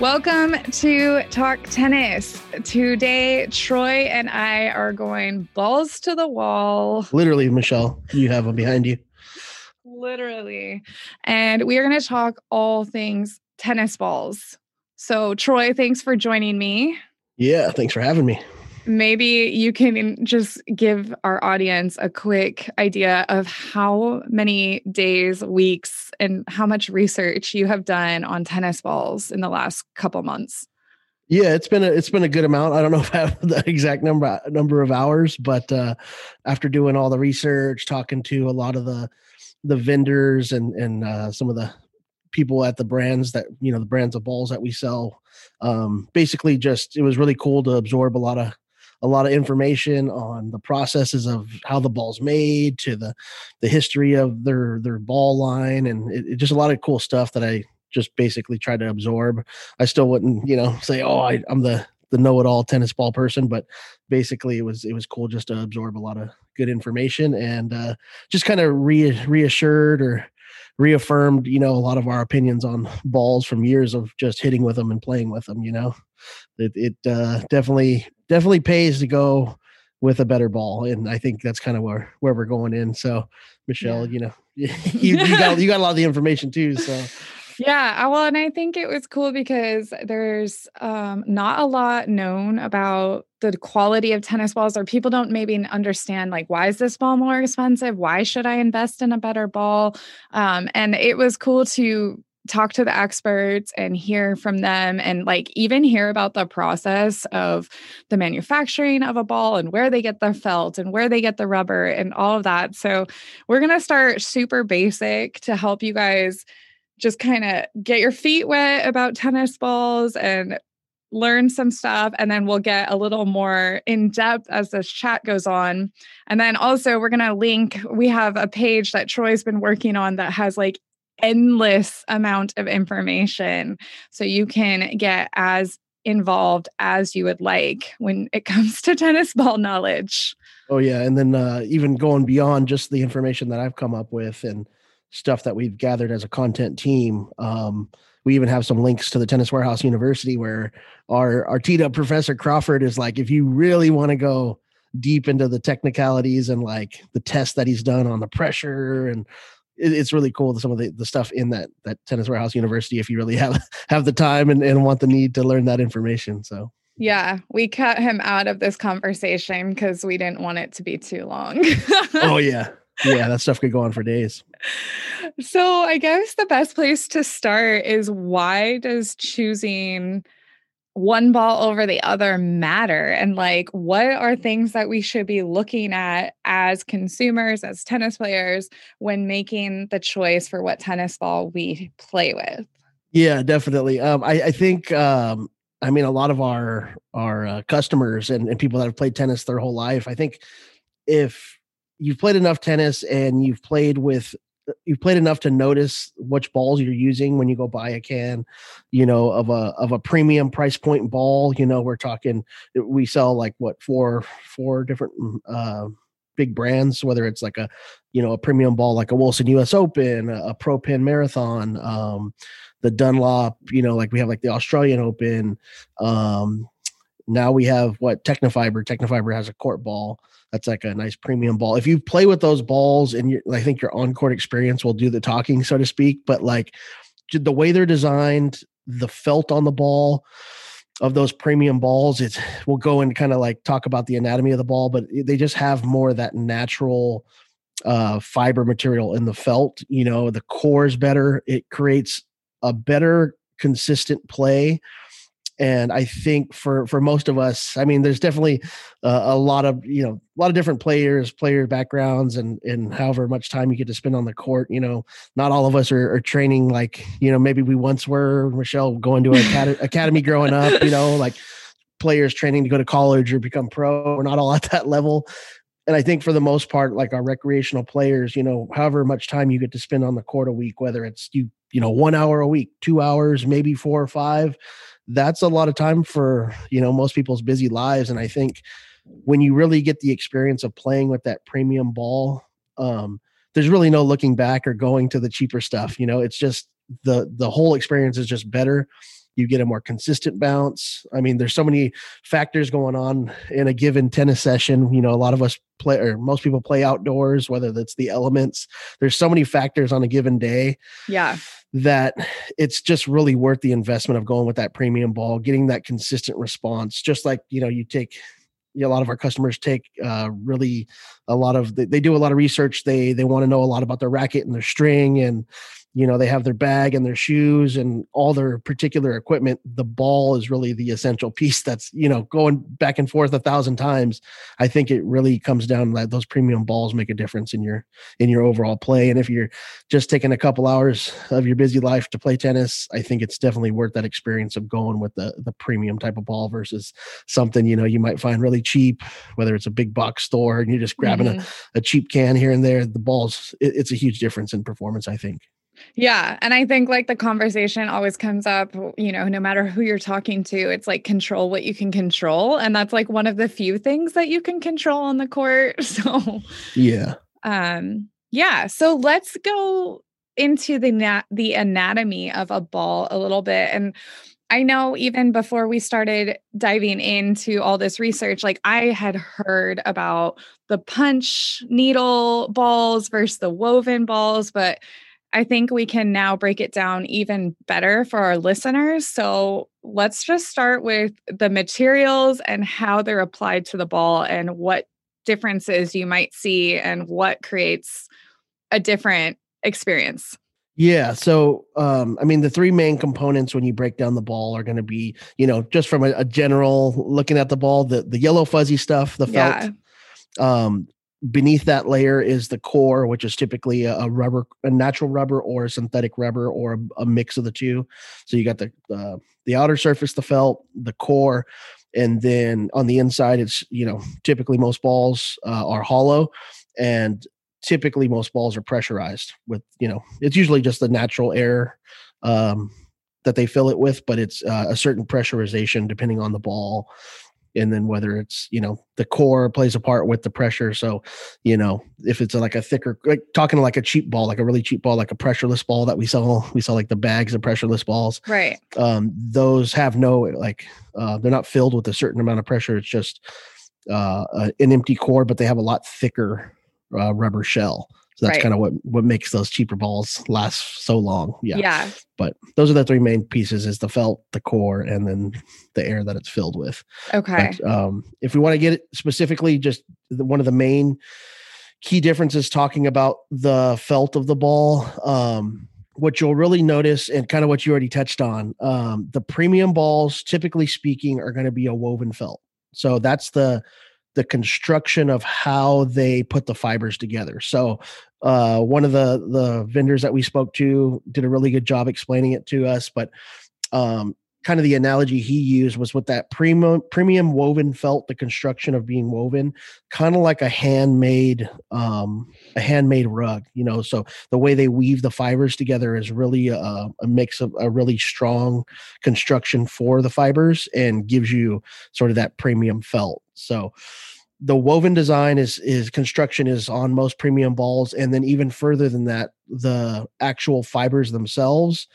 Welcome to Talk Tennis. Today, Troy and I are going balls to the wall. Literally, Michelle, you have them behind you. Literally. And we are going to talk all things tennis balls. So, Troy, thanks for joining me. Yeah, thanks for having me maybe you can just give our audience a quick idea of how many days, weeks, and how much research you have done on tennis balls in the last couple months. Yeah, it's been a it's been a good amount. I don't know if I have the exact number number of hours, but uh, after doing all the research, talking to a lot of the the vendors and and uh, some of the people at the brands that you know the brands of balls that we sell, um, basically just it was really cool to absorb a lot of a lot of information on the processes of how the ball's made to the the history of their their ball line and it, it just a lot of cool stuff that I just basically try to absorb. I still wouldn't, you know, say, "Oh, I, I'm the the know-it-all tennis ball person," but basically, it was it was cool just to absorb a lot of good information and uh, just kind of re- reassured or reaffirmed, you know, a lot of our opinions on balls from years of just hitting with them and playing with them. You know, it, it uh, definitely definitely pays to go with a better ball, and I think that's kind of where where we're going in. So, Michelle, yeah. you know, you, you got you got a lot of the information too. So. Yeah, well, and I think it was cool because there's um, not a lot known about the quality of tennis balls, or people don't maybe understand like why is this ball more expensive? Why should I invest in a better ball? Um, and it was cool to talk to the experts and hear from them and like even hear about the process of the manufacturing of a ball and where they get the felt and where they get the rubber and all of that. So we're going to start super basic to help you guys just kind of get your feet wet about tennis balls and learn some stuff and then we'll get a little more in depth as this chat goes on. And then also we're going to link we have a page that Troy's been working on that has like endless amount of information so you can get as involved as you would like when it comes to tennis ball knowledge. Oh yeah, and then uh, even going beyond just the information that I've come up with and stuff that we've gathered as a content team. Um, we even have some links to the Tennis Warehouse University where our our teed up professor Crawford is like, if you really want to go deep into the technicalities and like the test that he's done on the pressure and it, it's really cool some of the, the stuff in that that tennis warehouse university if you really have have the time and, and want the need to learn that information so. Yeah we cut him out of this conversation because we didn't want it to be too long. Oh yeah. Yeah that stuff could go on for days. So i guess the best place to start is why does choosing one ball over the other matter. And like what are things that we should be looking at as consumers as tennis players when making the choice for what tennis ball we play with? Yeah definitely. Um, I, I, think um, i mean a lot of our our uh, customers and, and people that have played tennis their whole life i think if you've played enough tennis and you've played with you've played enough to notice which balls you're using when you go buy a can you know of a of a premium price point ball you know we're talking we sell like what four four different mm, uh big brands whether it's like a you know a premium ball like a wilson us open a, a pro Penn marathon um the dunlop you know like we have like the australian open um now we have what Tecnifibre. Tecnifibre has a court ball that's like a nice premium ball. If you play with those balls and you, I think your on court experience will do the talking, so to speak. But like the way they're designed, the felt on the ball of those premium balls, it's we'll go and kind of like talk about the anatomy of the ball, but they just have more of that natural uh, fiber material in the felt. You know, the core is better. It creates a better consistent play and i think for for most of us i mean there's definitely uh, a lot of you know a lot of different players player backgrounds and and however much time you get to spend on the court you know not all of us are, are training like you know maybe we once were michelle going to an academy growing up you know like players training to go to college or become pro we're not all at that level. And I think for the most part, like our recreational players, you know, however much time you get to spend on the court a week, whether it's you, you know, one hour a week, two hours, maybe four or five, that's a lot of time for, you know, most people's busy lives. And I think when you really get the experience of playing with that premium ball, um, there's really no looking back or going to the cheaper stuff. You know, it's just the the whole experience is just better you get a more consistent bounce. I mean, there's so many factors going on in a given tennis session. You know, a lot of us play, or most people play outdoors, whether that's the elements. There's so many factors on a given day. Yeah. That it's just really worth the investment of going with that premium ball, getting that consistent response. Just like, you know, you take a lot of our customers take uh, really a lot of they, they do a lot of research they they want to know a lot about their racket and their string and you know they have their bag and their shoes and all their particular equipment the ball is really the essential piece that's you know going back and forth a thousand times. I think it really comes down that those premium balls make a difference in your in your overall play. And if you're just taking a couple hours of your busy life to play tennis i think it's definitely worth that experience of going with the the premium type of ball versus something you know you might find really cheap whether it's a big box store and you're just grabbing mm-hmm. a, a cheap can here and there. The balls it, it's a huge difference in performance i think yeah. And I think like the conversation always comes up, you know, no matter who you're talking to, it's like control what you can control. And that's like one of the few things that you can control on the court. So, yeah. Um, yeah. So let's go into the nat- the anatomy of a ball a little bit. And I know even before we started diving into all this research, like I had heard about the punch needle balls versus the woven balls, but I think we can now break it down even better for our listeners. So let's just start with the materials and how they're applied to the ball and what differences you might see and what creates a different experience. Yeah. So, um, I mean, the three main components when you break down the ball are going to be, you know, just from a, a, general looking at the ball, the the yellow fuzzy stuff, the felt, yeah. um, beneath that layer is the core, which is typically a, a rubber, a natural rubber or a synthetic rubber or a, a mix of the two. So you got the uh, the outer surface, the felt, the core, and then on the inside, it's you know typically most balls uh, are hollow, and typically most balls are pressurized with you know it's usually just the natural air um, that they fill it with, but it's uh, a certain pressurization depending on the ball and then whether it's you know the core plays a part with the pressure. So you know if it's like a thicker like talking like a cheap ball like a really cheap ball like a pressureless ball that we sell we sell like the bags of pressureless balls right. um those have no like uh they're not filled with a certain amount of pressure. It's just uh an empty core but they have a lot thicker uh, rubber shell so that's right. kind of what what makes those cheaper balls last so long. Yeah. Yeah. But those are the three main pieces: is the felt, the core, and then the air that it's filled with. Okay. But, um, if we want to get it specifically, just the, one of the main key differences talking about the felt of the ball. Um, what you'll really notice, and kind of what you already touched on, um, the premium balls, typically speaking, are going to be a woven felt. So that's the the construction of how they put the fibers together. So uh, one of the the vendors that we spoke to did a really good job explaining it to us, but um, kind of the analogy he used was with that premium premium woven felt the construction of being woven kind of like a handmade um a handmade rug you know? So the way they weave the fibers together is really a, a mix of a really strong construction for the fibers and gives you sort of that premium felt. So the woven design is is construction is on most premium balls and then even further than that the actual fibers themselves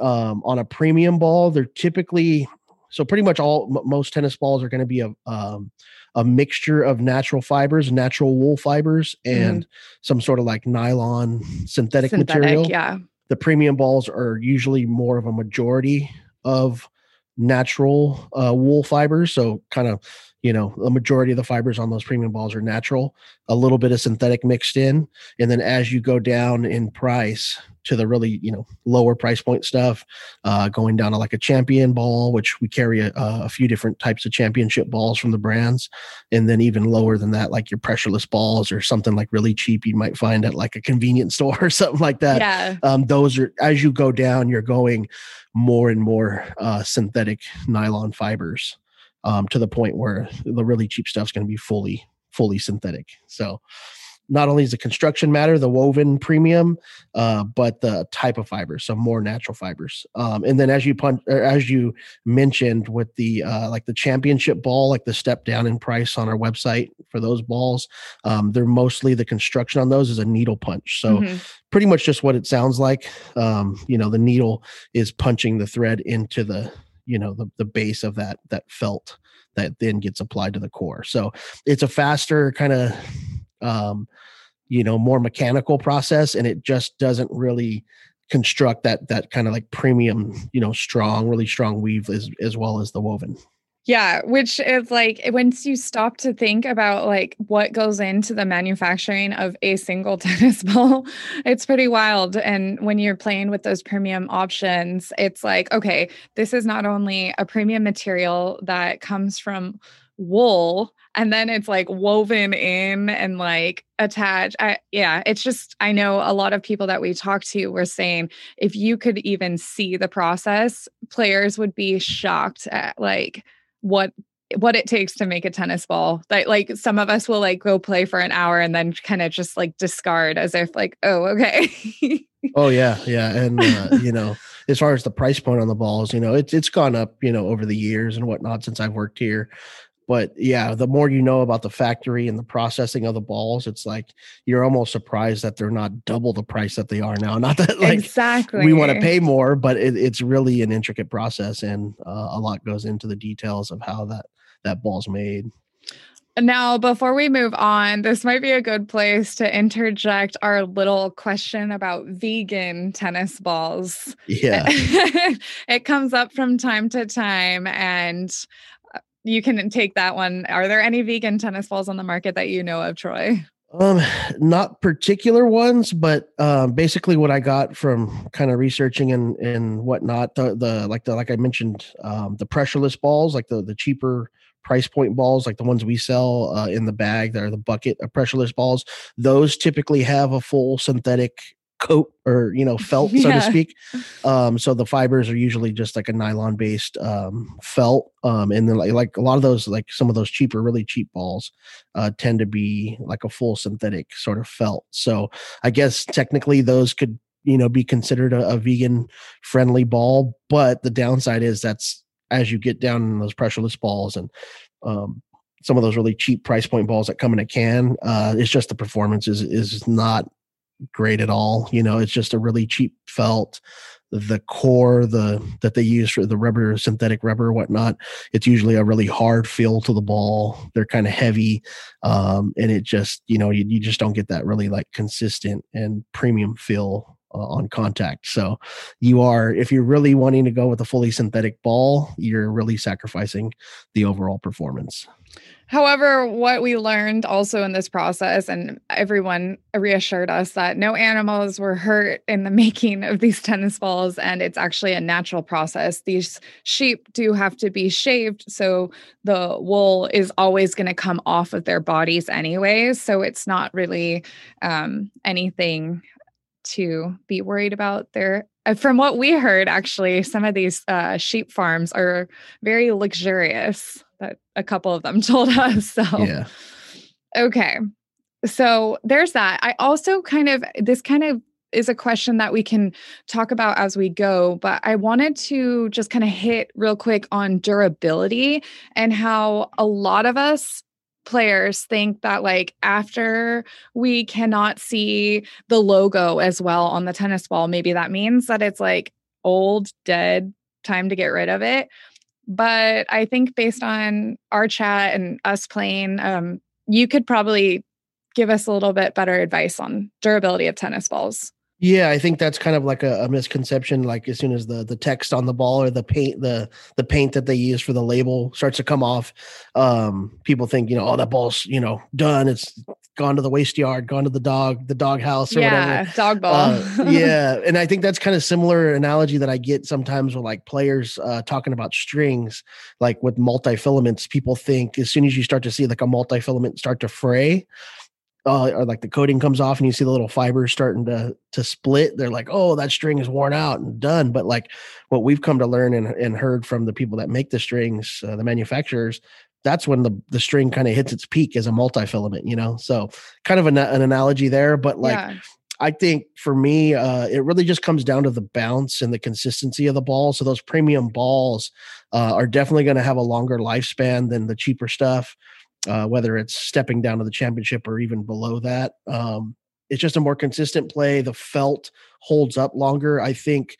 um, on a premium ball they're typically so pretty much all m- most tennis balls are going to be a um, a mixture of natural fibers natural wool fibers and mm-hmm. some sort of like nylon synthetic, synthetic material yeah the premium balls are usually more of a majority of natural uh, wool fibers so kind of you know the majority of the fibers on those premium balls are natural a little bit of synthetic mixed in and then as you go down in price to the really you know lower price point stuff uh, going down to like a champion ball which we carry a, a, few different types of championship balls from the brands and then even lower than that like your pressureless balls or something like really cheap you might find at like a convenience store or something like that yeah. um, those are as you go down you're going more and more uh, synthetic nylon fibers um, to the point where the really cheap stuff is going to be fully fully synthetic. So not only is the construction matter, the woven premium, uh, but the type of fibers, so more natural fibers. Um, and then as you punch, as you mentioned with the uh, like the championship ball, like the step down in price on our website for those balls, um, they're mostly the construction on those is a needle punch. So mm-hmm. pretty much just what it sounds like. Um, you know, the needle is punching the thread into the you know the the base of that that felt that then gets applied to the core. So it's a faster kind of um, you know more mechanical process and it just doesn't really construct that that kind of like premium you know strong really strong weave as as well as the woven yeah, which is like once you stop to think about like what goes into the manufacturing of a single tennis ball, it's pretty wild. And when you're playing with those premium options, it's like, okay, this is not only a premium material that comes from wool and then it's like woven in and like attached I, yeah it's just i know a lot of people that we talked to were saying if you could even see the process players would be shocked at like what what it takes to make a tennis ball. That like some of us will like go play for an hour and then kind of just like discard as if like oh okay. Oh yeah yeah and uh, you know as far as the price point on the balls you know it's it's gone up you know over the years and whatnot since i've worked here but yeah the more you know about the factory and the processing of the balls it's like you're almost surprised that they're not double the price that they are now not that like exactly we want to pay more but it, it's really an intricate process and uh, a lot goes into the details of how that that ball's made now, before we move on, this might be a good place to interject our little question about vegan tennis balls. Yeah. it comes up from time to time. And you can take that one. Are there any vegan tennis balls on the market that you know of, Troy? Um, not particular ones, but um, basically what I got from kind of researching and and whatnot, the the like the like I mentioned, um, the pressureless balls, like the the cheaper price point balls, like the ones we sell uh, in the bag that are the bucket of pressureless balls. Those typically have a full synthetic coat or you know felt so yeah. to speak um so the fibers are usually just like a nylon based um felt um and then like, like a lot of those like some of those cheaper really cheap balls uh tend to be like a full synthetic sort of felt so i guess technically those could you know be considered a, a vegan friendly ball but the downside is that's as you get down in those pressureless balls and um some of those really cheap price point balls that come in a can uh it's just the performance is is not great at all. You know, it's just a really cheap felt. The core, the that they use for the rubber, synthetic rubber, whatnot, it's usually a really hard feel to the ball. They're kind of heavy, um, and it just you know you, you just don't get that really like consistent and premium feel uh, on contact. So you are, if you're really wanting to go with a fully synthetic ball, you're really sacrificing the overall performance. However, what we learned also in this process, and everyone reassured us that no animals were hurt in the making of these tennis balls, and it's actually a natural process. These sheep do have to be shaved, so the wool is always going to come off of their bodies anyways. So it's not really um, anything to be worried about there uh, from what we heard actually some of these uh, sheep farms are very luxurious that a couple of them told us so. Yeah. Okay so there's that. I also kind of this kind of is a question that we can talk about as we go but i wanted to just kind of hit real quick on durability and how a lot of us players think that like after we cannot see the logo as well on the tennis ball maybe that means that it's like old dead time to get rid of it but i think based on our chat and us playing um, you could probably give us a little bit better advice on durability of tennis balls yeah, I think that's kind of like a, a, misconception. Like as soon as the the text on the ball or the paint the the paint that they use for the label starts to come off, um, people think you know, oh, that ball's you know done. It's gone to the waste yard, gone to the dog the dog house or yeah, whatever. dog ball. Uh, yeah, and I think that's kind of similar analogy that I get sometimes with like players uh, talking about strings, like with multi filaments. People think as soon as you start to see like a multi filament start to fray uh, or like the coating comes off and you see the little fibers starting to to split they're like oh that string is worn out and done but like what we've come to learn and, and heard from the people that make the strings uh, the manufacturers that's when the the string kind of hits its peak as a multi-filament, you know. So kind of an, an analogy there, but like yeah. I think for me, uh, it really just comes down to the bounce and the consistency of the ball. So those premium balls uh, are definitely going to have a longer lifespan than the cheaper stuff, uh, whether it's stepping down to the championship or even below that. Um, it's just a more consistent play. The felt holds up longer. I think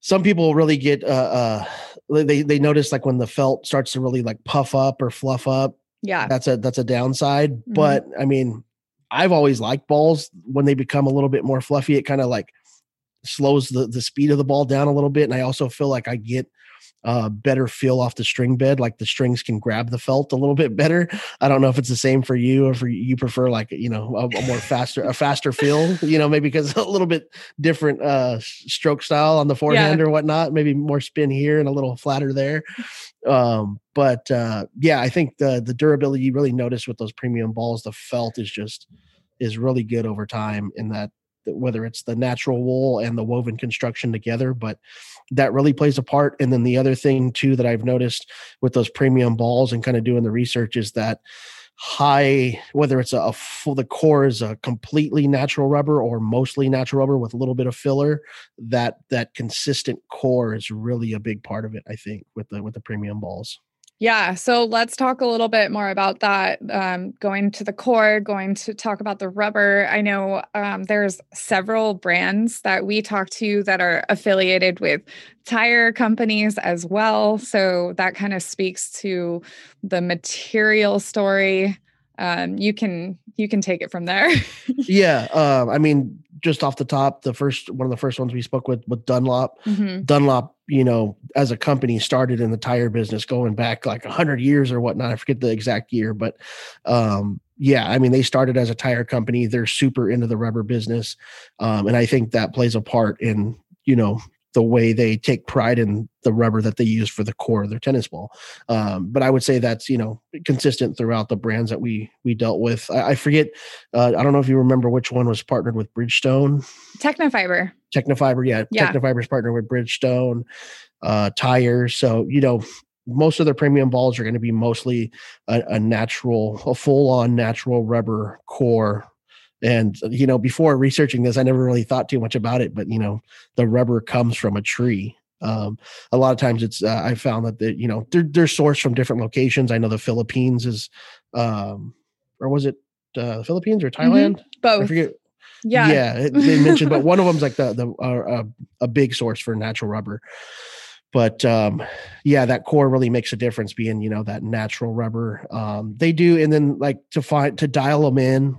some people really get uh, uh they they notice like when the felt starts to really like puff up or fluff up. Yeah, that's a that's a downside. Mm-hmm. But I mean, I've always liked balls when they become a little bit more fluffy. It kind of like slows the the speed of the ball down a little bit, and I also feel like I get uh, better feel off the string bed. Like the strings can grab the felt a little bit better. I don't know if it's the same for you or for you prefer like you know a, a more faster a faster feel. You know maybe because a little bit different uh, stroke style on the forehand yeah. or whatnot. Maybe more spin here and a little flatter there. Um, but uh, yeah, I think the the durability you really notice with those premium balls, the felt is just is really good over time in that whether it's the natural wool and the woven construction together but that really plays a part. And then the other thing too that i've noticed with those premium balls and kind of doing the research is that high whether it's a, a full the core is a completely natural rubber or mostly natural rubber with a little bit of filler that that consistent core is really a big part of it i think with the with the premium balls yeah. So let's talk a little bit more about that. Um, going to the core, going to talk about the rubber. I know um, there's several brands that we talk to that are affiliated with tire companies as well. So that kind of speaks to the material story. Um, you can you can take it from there. yeah. Uh, I mean, just off the top, the first one of the first ones we spoke with with Dunlop. Mm-hmm. Dunlop, you know, as a company started in the tire business going back like hundred years or whatnot. I forget the exact year, but um, yeah, I mean, they started as a tire company. They're super into the rubber business, um, and I think that plays a part in you know the way they take pride in the rubber that they use for the core of their tennis ball. Um, but I would say that's you know consistent throughout the brands that we we dealt with. I, I forget. Uh, I don't know if you remember which one was partnered with Bridgestone. Tecnifibre. Tecnifibre, yeah. yeah. Tecnifibre's partnered with Bridgestone uh, tires. So you know most of their premium balls are going to be mostly a, a natural, a full on natural rubber core and you know, before researching this, I never really thought too much about it. But you know, the rubber comes from a tree. Um, a lot of times, it's uh, I found that the, you know they're they're sourced from different locations. I know the Philippines is, um, or was it uh, the Philippines or mm-hmm. Thailand? Mm-hmm. Both. I forget. Yeah, yeah. They mentioned, but one of them's like the the uh, a big source for natural rubber but um, yeah that core really makes a difference being you know that natural rubber um, they do and then like to find to dial them in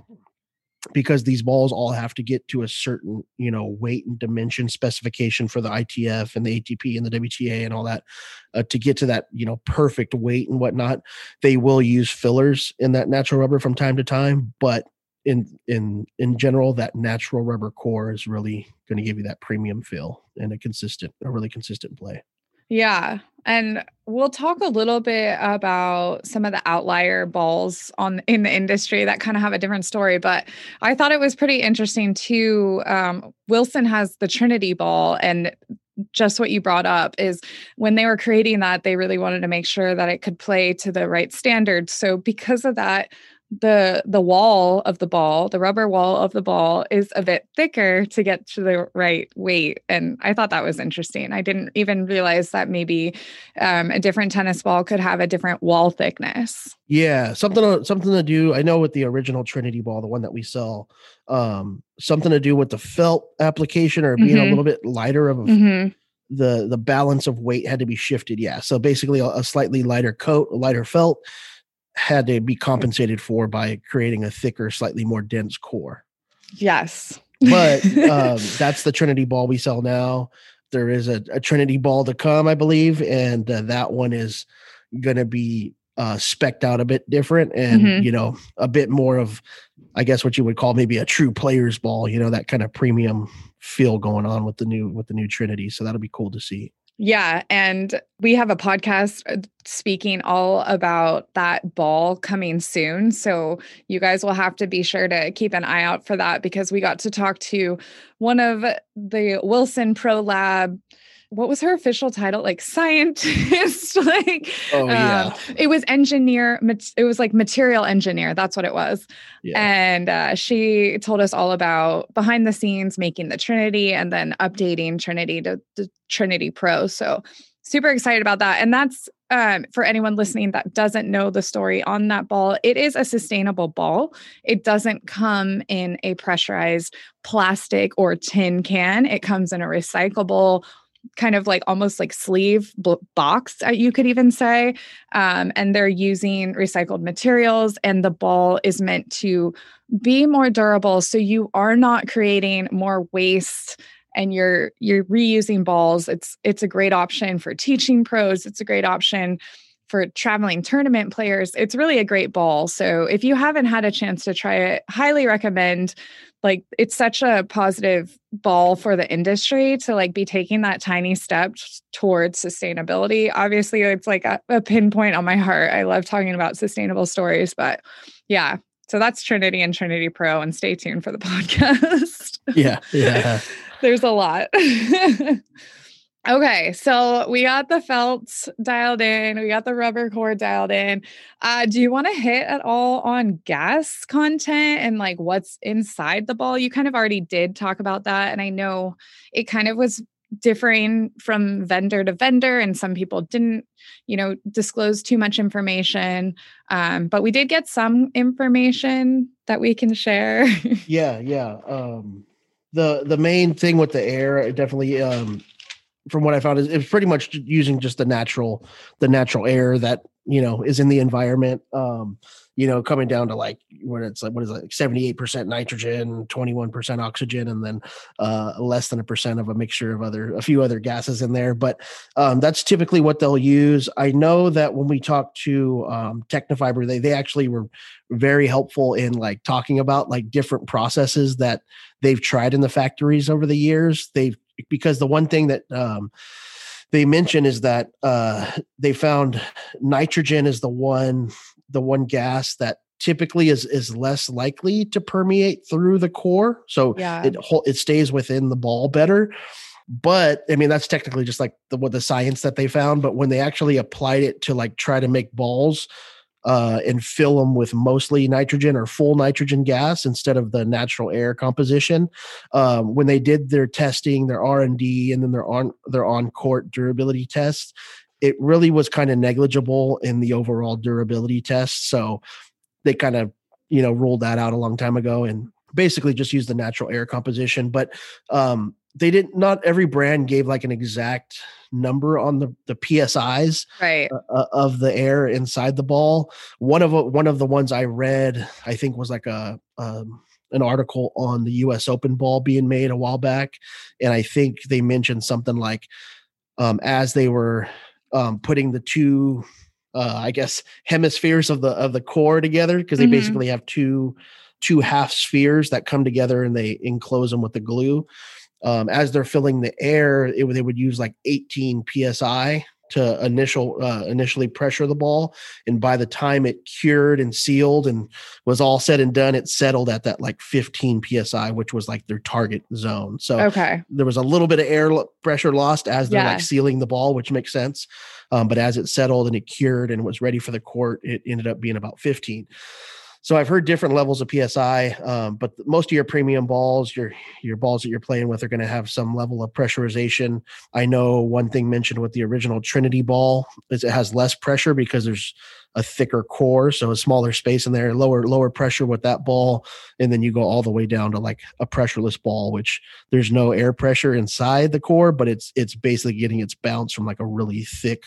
because these balls all have to get to a certain you know weight and dimension specification for the ITF and the ATP and the WTA and all that uh, to get to that you know perfect weight and whatnot. They will use fillers in that natural rubber from time to time, but in in in general, that natural rubber core is really going to give you that premium feel and a consistent, a really consistent play. Yeah. And we'll talk a little bit about some of the outlier balls on in the industry that kind of have a different story. But I thought it was pretty interesting too. Um, Wilson has the Trinity ball, and just what you brought up is when they were creating that, they really wanted to make sure that it could play to the right standards. So because of that, the the wall of the ball the rubber wall of the ball is a bit thicker to get to the right weight and i thought that was interesting. I didn't even realize that maybe um, a different tennis ball could have a different wall thickness. Yeah something to, something to do i know with the original trinity ball the one that we sell um, something to do with the felt application or being mm-hmm. a little bit lighter of mm-hmm. the the balance of weight had to be shifted yeah. So basically a, a slightly lighter coat a lighter felt had to be compensated for by creating a thicker, slightly more dense core. Yes. but um, that's the Trinity ball we sell now. There is a, a Trinity ball to come, I believe, and uh, that one is going to be uh, specked out a bit different and mm-hmm. you know a bit more of, I guess what you would call maybe a true player's ball. You know that kind of premium feel going on with the new with the new Trinity. So that'll be cool to see. Yeah. And we have a podcast uh, speaking all about that ball coming soon. So you guys will have to be sure to keep an eye out for that because we got to talk to one of the Wilson Pro Lab what was her official title? Like scientist. like Oh yeah. um, it was engineer. It was like material engineer. That's what it was. Yeah. And uh, she told us all about behind the scenes making the Trinity and then updating Trinity to the Trinity Pro. So super excited about that. And that's um, for anyone listening that doesn't know the story on that ball. It is a sustainable ball. It doesn't come in a pressurized plastic or tin can. It comes in a recyclable kind of like almost like sleeve b- box uh, you could even say um, and they're using recycled materials and the ball is meant to be more durable so you are not creating more waste and you're you're reusing balls. It's it's a great option for teaching pros. It's a great option for traveling tournament players it's really a great ball so if you haven't had a chance to try it highly recommend like it's such a positive ball for the industry to like be taking that tiny step towards sustainability obviously it's like a, a pinpoint on my heart i love talking about sustainable stories but yeah so that's trinity and trinity pro and stay tuned for the podcast Yeah. Yeah. there's a lot. okay, so we got the felts dialed in, we got the rubber core dialed in. Uh, do you want to hit at all on gas content and like what's inside the ball? You kind of already did talk about that, and I know it kind of was differing from vendor to vendor and some people didn't you know disclose too much information um, but we did get some information that we can share yeah yeah um the the main thing with the air definitely um from what i found is it's pretty much using just the natural the natural air that you know is in the environment. Um you know coming down to like what it's like what is it like 78% nitrogen 21% oxygen and then uh less than a percent of a mixture of other a few other gases in there. But um that's typically what they'll use. I know that when we talked to um Tecnifibre they they actually were very helpful in like talking about like different processes that they've tried in the factories over the years. They've because the one thing that um they mention is that uh they found nitrogen is the one the one gas that typically is is less likely to permeate through the core so Yeah. it it stays within the ball better but i mean that's technically just like the what the science that they found but when they actually applied it to like try to make balls uh, and fill them with mostly nitrogen or full nitrogen gas instead of the natural air composition. Um, when they did their testing, their R and D, and then their on their on court durability tests, it really was kind of negligible in the overall durability test. So they kind of you know ruled that out a long time ago and basically just used the natural air composition. But um, they didn't. Not every brand gave like an exact number on the the psi's right uh, of the air inside the ball. One of one of the ones I read, I think, was like a um, an article on the U.S. Open ball being made a while back, and I think they mentioned something like um, as they were um, putting the two, uh, I guess, hemispheres of the of the core together because they Mhm. basically have two two half spheres that come together and they enclose them with the glue. Um, as they're filling the air, it, they would use like 18 psi to initial uh, initially pressure the ball, and by the time it cured and sealed and was all said and done, it settled at that like 15 psi, which was like their target zone. So okay there was a little bit of air pressure lost as they're Yeah. like sealing the ball, which makes sense. Um, but as it settled and it cured and was ready for the court, it ended up being about 15. So I've heard different levels of psi, um, but most of your premium balls, your your balls that you're playing with, are going to have some level of pressurization. I know one thing mentioned with the original Trinity ball is it has less pressure because there's a thicker core, so a smaller space in there, lower lower pressure with that ball, and then you go all the way down to like a pressureless ball, which there's no air pressure inside the core, but it's it's basically getting its bounce from like a really thick,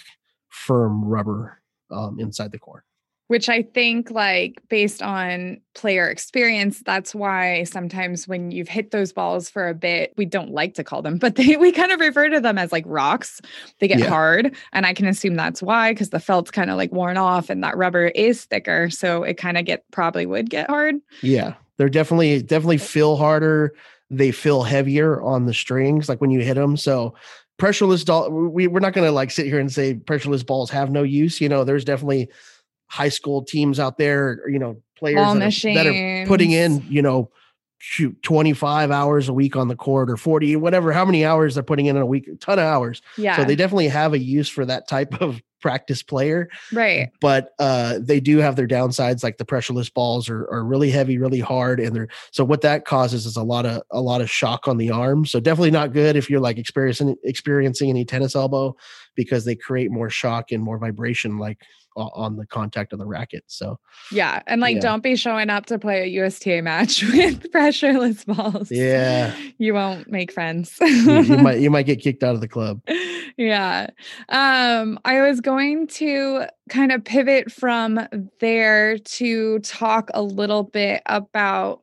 firm rubber um, inside the core. Which I think, like, based on player experience, that's why sometimes when you've hit those balls for a bit, we don't like to call them, but they, we kind of refer to them as like rocks. They get Yeah. hard. And I can assume that's why, because the felt's kind of like worn off and that rubber is thicker. So it kind of get probably would get hard. Yeah, they're definitely definitely feel harder. They feel heavier on the strings, like when you hit them. So pressureless doll. We we're not going to like sit here and say pressureless balls have no use. You know, there's definitely high school teams out there. You know, players that are, that are putting in you know shoot 25 hours a week on the court or 40 whatever how many hours they're putting in in a week a ton of hours Yeah. so they definitely have a use for that type of practice player right. but uh they do have their downsides like the pressureless balls are, are really heavy really hard and they're so what that causes is a lot of a lot of shock on the arm so definitely not good if you're like experiencing experiencing any tennis elbow because they create more shock and more vibration like on the contact of the racket so Yeah. And like, Yeah. don't be showing up to play a USTA match with pressureless balls. Yeah. You won't make friends. you, you might you might get kicked out of the club yeah. Um, I was going to kind of pivot from there to talk a little bit about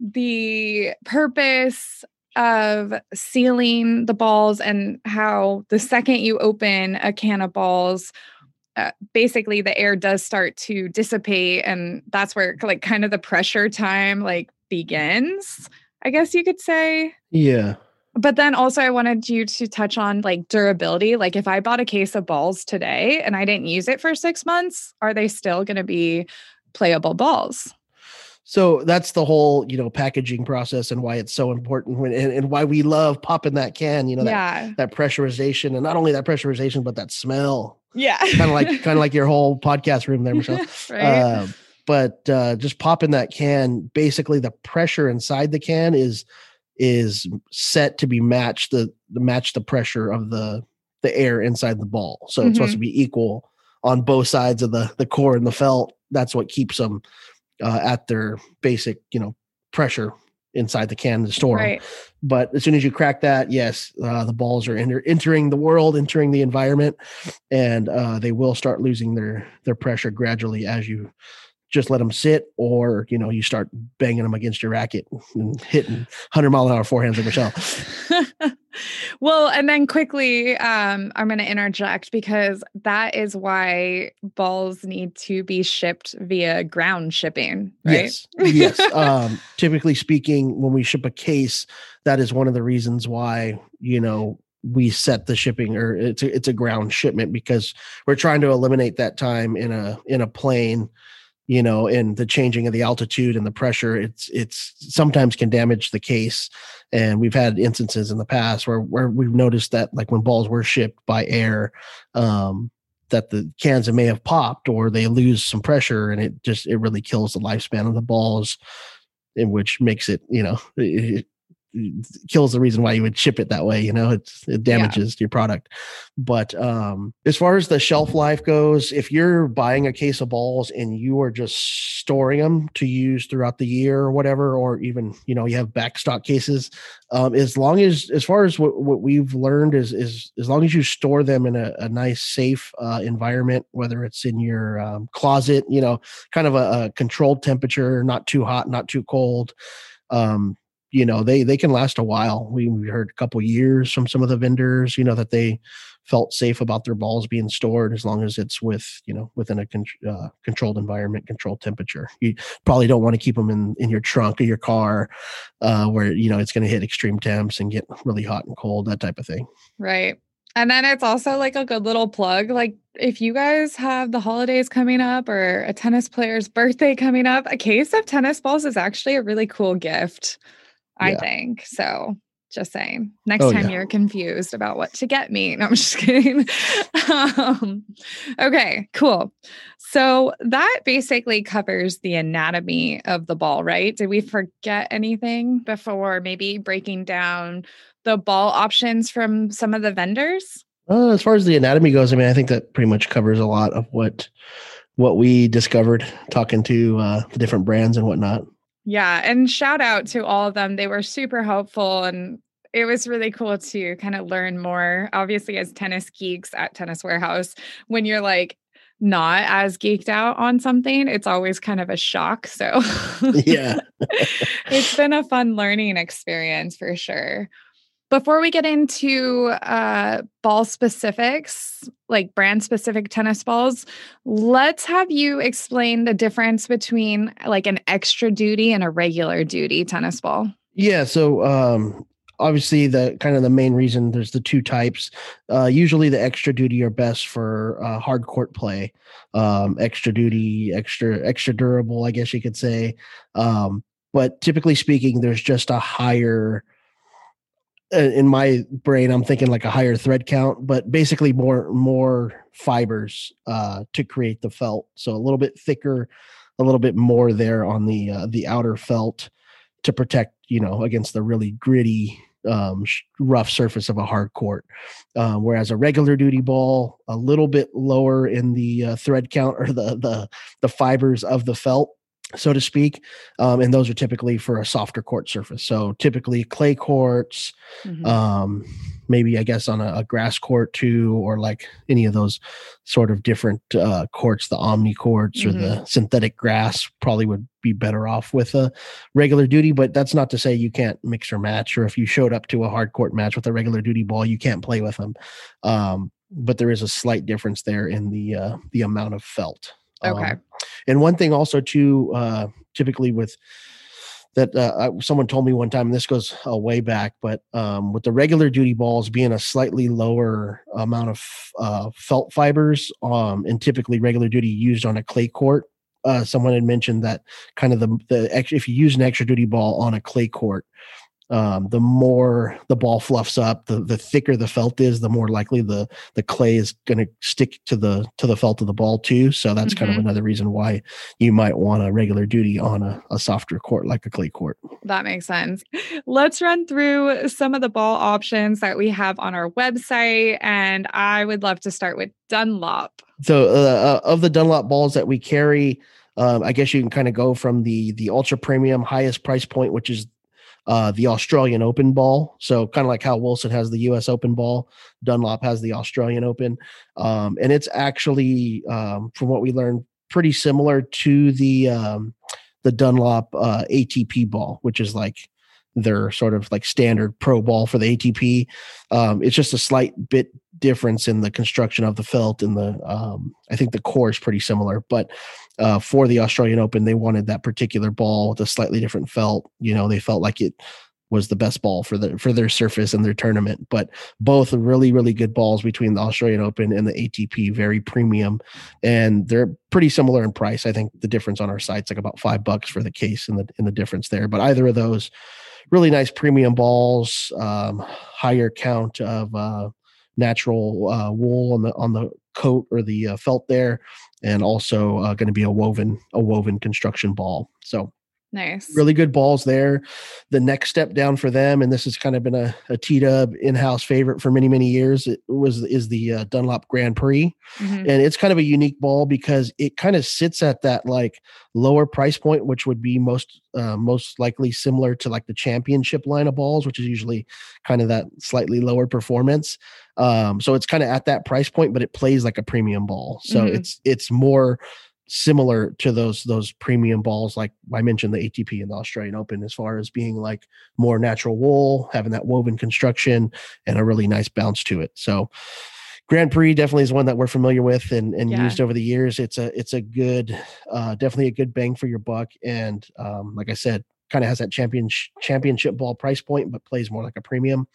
the purpose of sealing the balls and how the second you open a can of balls uh, basically the air does start to dissipate and that's where like kind of the pressure time like begins i guess you could say yeah but then also I wanted you to touch on like durability. Like if I bought a case of balls today and I didn't use it for 6 months, are they still going to be playable balls? So that's the whole, you know, packaging process and why it's so important when, and, and why we love popping that can, you know, that, yeah. that pressurization and not only that pressurization, but that smell Yeah. kind of like, kind of like your whole podcast room there, Michelle. right. Uh, but uh, just pop in that can, basically the pressure inside the can is, is set to be matched the, the match the pressure of the, the air inside the ball. So it's supposed to be equal on both sides of the, the core and the felt. That's what keeps them uh, at their basic, you know, pressure inside the can to store 'em. right. But as soon as you crack that, yes, uh, the balls are enter- entering the world, entering the environment, and uh, they will start losing their their pressure gradually as you just let them sit, or you know, you start banging them against your racket and hitting hundred mile an hour forehands like Michelle. well, and then quickly, um, I'm going to interject because that is why balls need to be shipped via ground shipping, right? Yes, yes. Um, typically speaking, when we ship a case, that is one of the reasons why you know we set the shipping or it's a, it's a ground shipment because we're trying to eliminate that time in a in a plane you know and the changing of the altitude and the pressure it's it's sometimes can damage the case. And we've had instances in the past where where we've noticed that like when balls were shipped by air um that the cans may have popped or they lose some pressure and it just it really kills the lifespan of the balls in which makes it you know it, kills the reason why you would ship it that way you know? It's it damages your product. But um as far as the shelf life goes if you're buying a case of balls and you are just storing them to use throughout the year or whatever or even you know you have backstock cases um as long as as far as what, what we've learned is is as long as you store them in a, a nice safe uh, environment whether it's in your um, closet you know kind of a, a controlled temperature not too hot not too cold um you know they they can last a while we, we heard a couple years from some of the vendors you know that they felt safe about their balls being stored as long as it's with you know within a con- uh, controlled environment controlled temperature you probably don't want to keep them in in your trunk of your car uh where you know it's going to hit extreme temps and get really hot and cold that type of thing Right. And then it's also like a good little plug. Like, if you guys have the holidays coming up or a tennis player's birthday coming up, a case of tennis balls is actually a really cool gift, I Yeah. think. So, just saying, next Oh, time yeah. you're confused about what to get me. No, I'm just kidding. um, okay, cool. So, that basically covers the anatomy of the ball, right? Did we forget anything before maybe breaking down the ball options from some of the vendors? uh, as far as the anatomy goes i mean i think that pretty much covers a lot of what what we discovered talking to uh the different brands and whatnot Yeah, and shout out to all of them. They were super helpful and it was really cool to kind of learn more. Obviously, as tennis geeks at Tennis Warehouse, when you're like not as geeked out on something, it's always kind of a shock. So, yeah it's been a fun learning experience for sure. Before we get into uh, ball specifics, like brand specific tennis balls, let's have you explain the difference between like an extra duty and a regular duty tennis ball. Yeah. So um, obviously, the kind of the main reason there's the two types. Uh, usually, the extra duty are best for uh, hard court play. Um, extra duty, extra extra durable, I guess you could say. Um, but typically speaking, there's just a higher in my brain i'm thinking like a higher thread count but basically more more fibers uh to create the felt. So a little bit thicker a little bit more there on the uh, the outer felt to protect you know against the really gritty um, rough surface of a hard court. Um, whereas a regular duty ball a little bit lower in the uh, thread count or the the the fibers of the felt so to speak. Um, and those are typically for a softer court surface. So typically clay courts, mm-hmm. um, maybe I guess on a, a, grass court too, or like any of those sort of different uh, courts, the omni courts mm-hmm. or the mm-hmm. synthetic grass probably would be better off with a regular duty. But that's not to say you can't mix or match, or if you showed up to a hard court match with a regular duty ball, you can't play with them. Um, but there is a slight difference there in the uh, the amount of felt. Okay. Um, and one thing also too, uh, typically with that uh, someone told me one time, and this goes uh, way back, but um, with the regular duty balls being a slightly lower amount of uh, felt fibers, um, and typically regular duty used on a clay court, uh, someone had mentioned that kind of the the if you use an extra duty ball on a clay court, um, the more the ball fluffs up, the the thicker the felt is, the more likely the the clay is going to stick to the to the felt of the ball too. So that's mm-hmm. kind of mm-hmm. another reason why you might want a regular duty on a, a softer court like a clay court. That makes sense. Let's run through some of the ball options that we have on our website, and I would love to start with Dunlop. So uh, uh of the Dunlop balls that we carry. Um, I guess you can kind of go from the the ultra premium highest price point, which is uh, the Australian Open ball. So kind of like how Wilson has the U.S. Open ball, Dunlop has the Australian Open, um, and it's actually, um, from what we learned, pretty similar to the um, the Dunlop uh, ATP ball, which is like their sort of like standard pro ball for the ATP. Um, it's just a slight bit difference in the construction of the felt and the um, I think the core is pretty similar, but uh, for the Australian Open, they wanted that particular ball with a slightly different felt. You know, they felt like it was the best ball for the for their surface and their tournament. But both really really good balls between the Australian Open and the ATP, very premium, and they're pretty similar in price. I think the difference on our site's like about five bucks for the case and the in the difference there. But either of those, really nice premium balls, um, higher count of uh, natural uh, wool on the on the coat or the uh, felt there, and also uh, going to be a woven a woven construction ball. So Nice. Really good balls there. The next step down for them, and this has kind of been a, a T Dub in house favorite for many, many years, it was is the uh, Dunlop Grand Prix. Mm-hmm. And it's kind of a unique ball because it kind of sits at that like lower price point, which would be most uh, most likely similar to like the championship line of balls, which is usually kind of that slightly lower performance. Um, so it's kind of at that price point, but it plays like a premium ball. So mm-hmm. it's it's more similar to those those premium balls like i mentioned the atp and the australian open as far as being like more natural wool having that woven construction and a really nice bounce to it. So grand prix definitely is one that we're familiar with and, and yeah. used over the years. It's a it's a good uh, definitely a good bang for your buck and um, like i said kind of has that champion championship ball price point but plays more like a premium.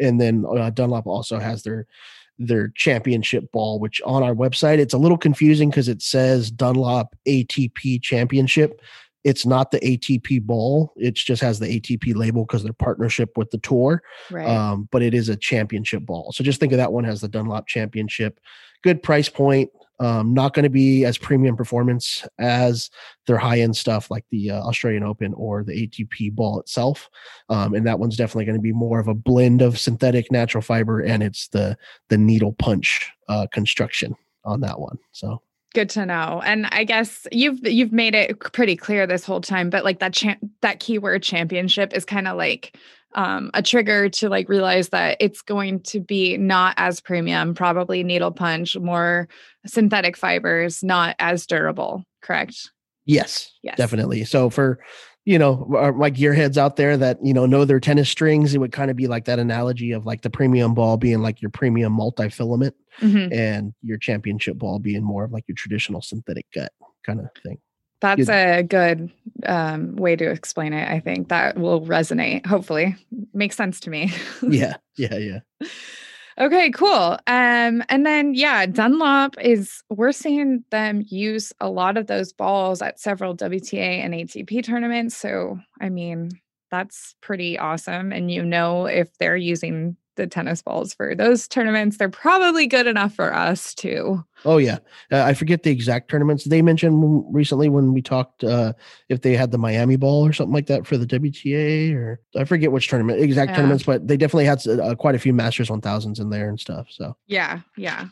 And then uh, dunlop also has their their championship ball, which on our website, it's a little confusing because it says Dunlop ATP Championship. It's not the ATP ball. It just has the ATP label because their partnership with the tour. Right. Um, but it is a championship ball. So just think of that one as the Dunlop Championship. Good price point. Um, not going to be as premium performance as their high end stuff like the uh, Australian Open or the ATP ball itself. Um, and that one's definitely going to be more of a blend of synthetic natural fiber and it's the the needle punch uh, construction on that one. So good to know and i guess you've you've made it pretty clear this whole time but like that cha- that keyword championship is kind of like um, a trigger to like realize that it's going to be not as premium, probably needle punch, more synthetic fibers, not as durable. Correct? Yes, yes, definitely. So for you know my gearheads out there that you know know their tennis strings, it would kind of be like that analogy of like the premium ball being like your premium multi-filament, mm-hmm. and your championship ball being more of like your traditional synthetic gut kind of thing. That's a good um, way to explain it. I think that will resonate. Hopefully, makes sense to me. yeah, yeah, yeah. Okay, cool. Um, and then yeah, Dunlop is we're seeing them use a lot of those balls at several WTA and ATP tournaments. So I mean, that's pretty awesome. And you know, if they're using the tennis balls for those tournaments, they're probably good enough for us too. Oh yeah, uh, I forget the exact tournaments they mentioned recently when we talked. Uh, if they had the Miami ball or something like that for the WTA, or I forget which tournament exact yeah. tournaments, but they definitely had uh, quite a few Masters one thousands in there and stuff. So yeah, yeah.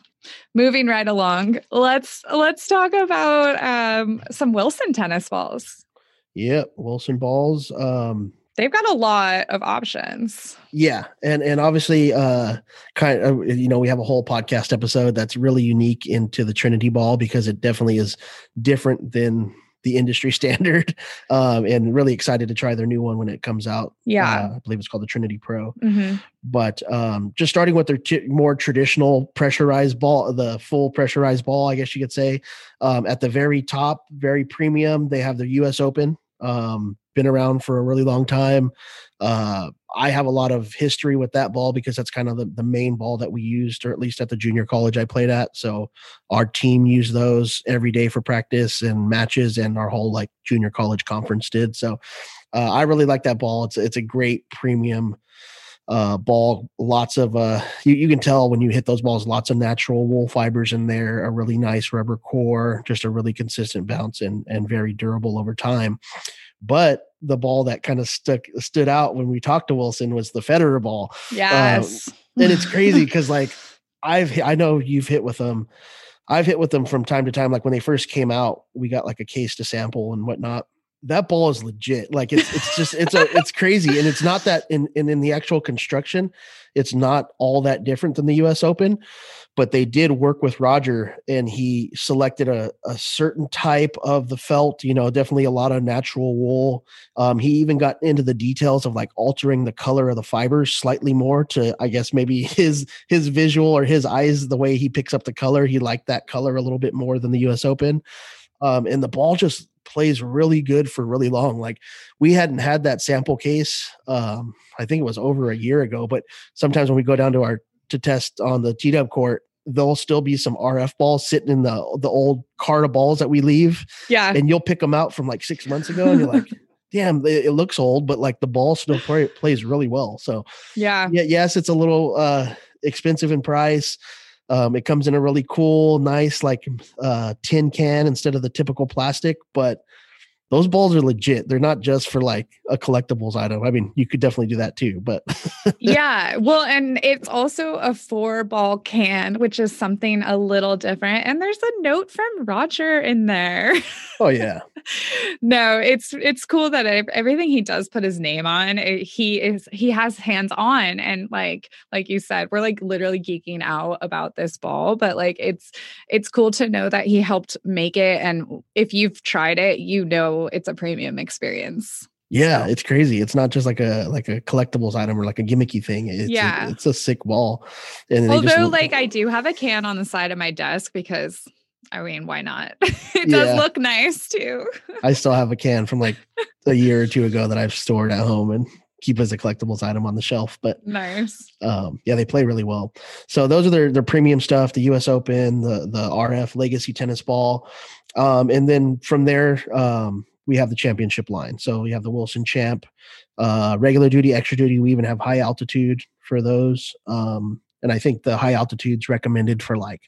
Moving right along, let's let's talk about um, some Wilson tennis balls. Yep, Wilson balls. Um, they've got a lot of options. Yeah, and and obviously, uh, kind of, you know, we have a whole podcast episode that's really unique into the Trinity ball because it definitely is different than the industry standard. Um, and really excited to try their new one when it comes out. Yeah, uh, I believe it's called the Trinity Pro. Mm-hmm. But um, just starting with their t- more traditional pressurized ball, the full pressurized ball, I guess you could say. Um, at the very top, very premium, they have the U.S. Open. Um, been around for a really long time. Uh, I have a lot of history with that ball because that's kind of the, the main ball that we used, or at least at the junior college I played at. So our team used those every day for practice and matches, and our whole like junior college conference did. So uh, I really like that ball. It's it's a great premium uh, ball. Lots of uh, you, you can tell when you hit those balls, lots of natural wool fibers in there. A really nice rubber core, just a really consistent bounce and and very durable over time. But the ball that kind of stuck stood out when we talked to Wilson was the Federer ball. Yes. Um, and it's crazy because like I've I know you've hit with them. I've hit with them from time to time. Like when they first came out, we got like a case to sample and whatnot that ball is legit. Like it's it's just it's a it's crazy, and it's not that in in, in the actual construction, it's not all that different than the U.S. Open, but they did work with Roger, and he selected a a certain type of the felt. You know, definitely a lot of natural wool. Um, he even got into the details of like altering the color of the fibers slightly more to, I guess, maybe his his visual or his eyes, the way he picks up the color. He liked that color a little bit more than the U.S. Open. Um, and the ball just plays really good for really long. Like we hadn't had that sample case. Um, I think it was over a year ago, but sometimes when we go down to our to test on the T Dub court, there'll still be some RF balls sitting in the the old cart of balls that we leave. Yeah, and you'll pick them out from like six months ago, and you're like. Damn, it looks old, but like the ball still play, plays really well. So, yeah, yeah, yes, it's a little uh, expensive in price. Um, it comes in a really cool, nice like uh, tin can instead of the typical plastic, but those balls are legit. They're not just for like a collectibles item. I mean, you could definitely do that too, but yeah. Well, and it's also a four ball can, which is something a little different. And there's a note from Roger in there. Oh yeah. no, it's it's cool that everything he does put his name on. It, eh, he is he has hands on, and like like you said, we're like literally geeking out about this ball. But like it's it's cool to know that he helped make it, and if you've tried it, you know it's a premium experience. Yeah, it's crazy. It's not just like a like a collectibles item or like a gimmicky thing. It's yeah, a, it's a sick ball. And although just, like I do have a can on the side of my desk because I mean, why not? it does yeah. look nice too. I still have a can from like a year or two ago that I've stored at home and keep as a collectibles item on the shelf. But nice. Um, yeah, they play really well. So those are their their premium stuff, the US Open, the the RF Legacy tennis ball. Um, and then from there, um, we have the championship line. So we have the Wilson Champ, uh, regular duty, extra duty. We even have high altitude for those. Um, and I think the high altitude's recommended for like,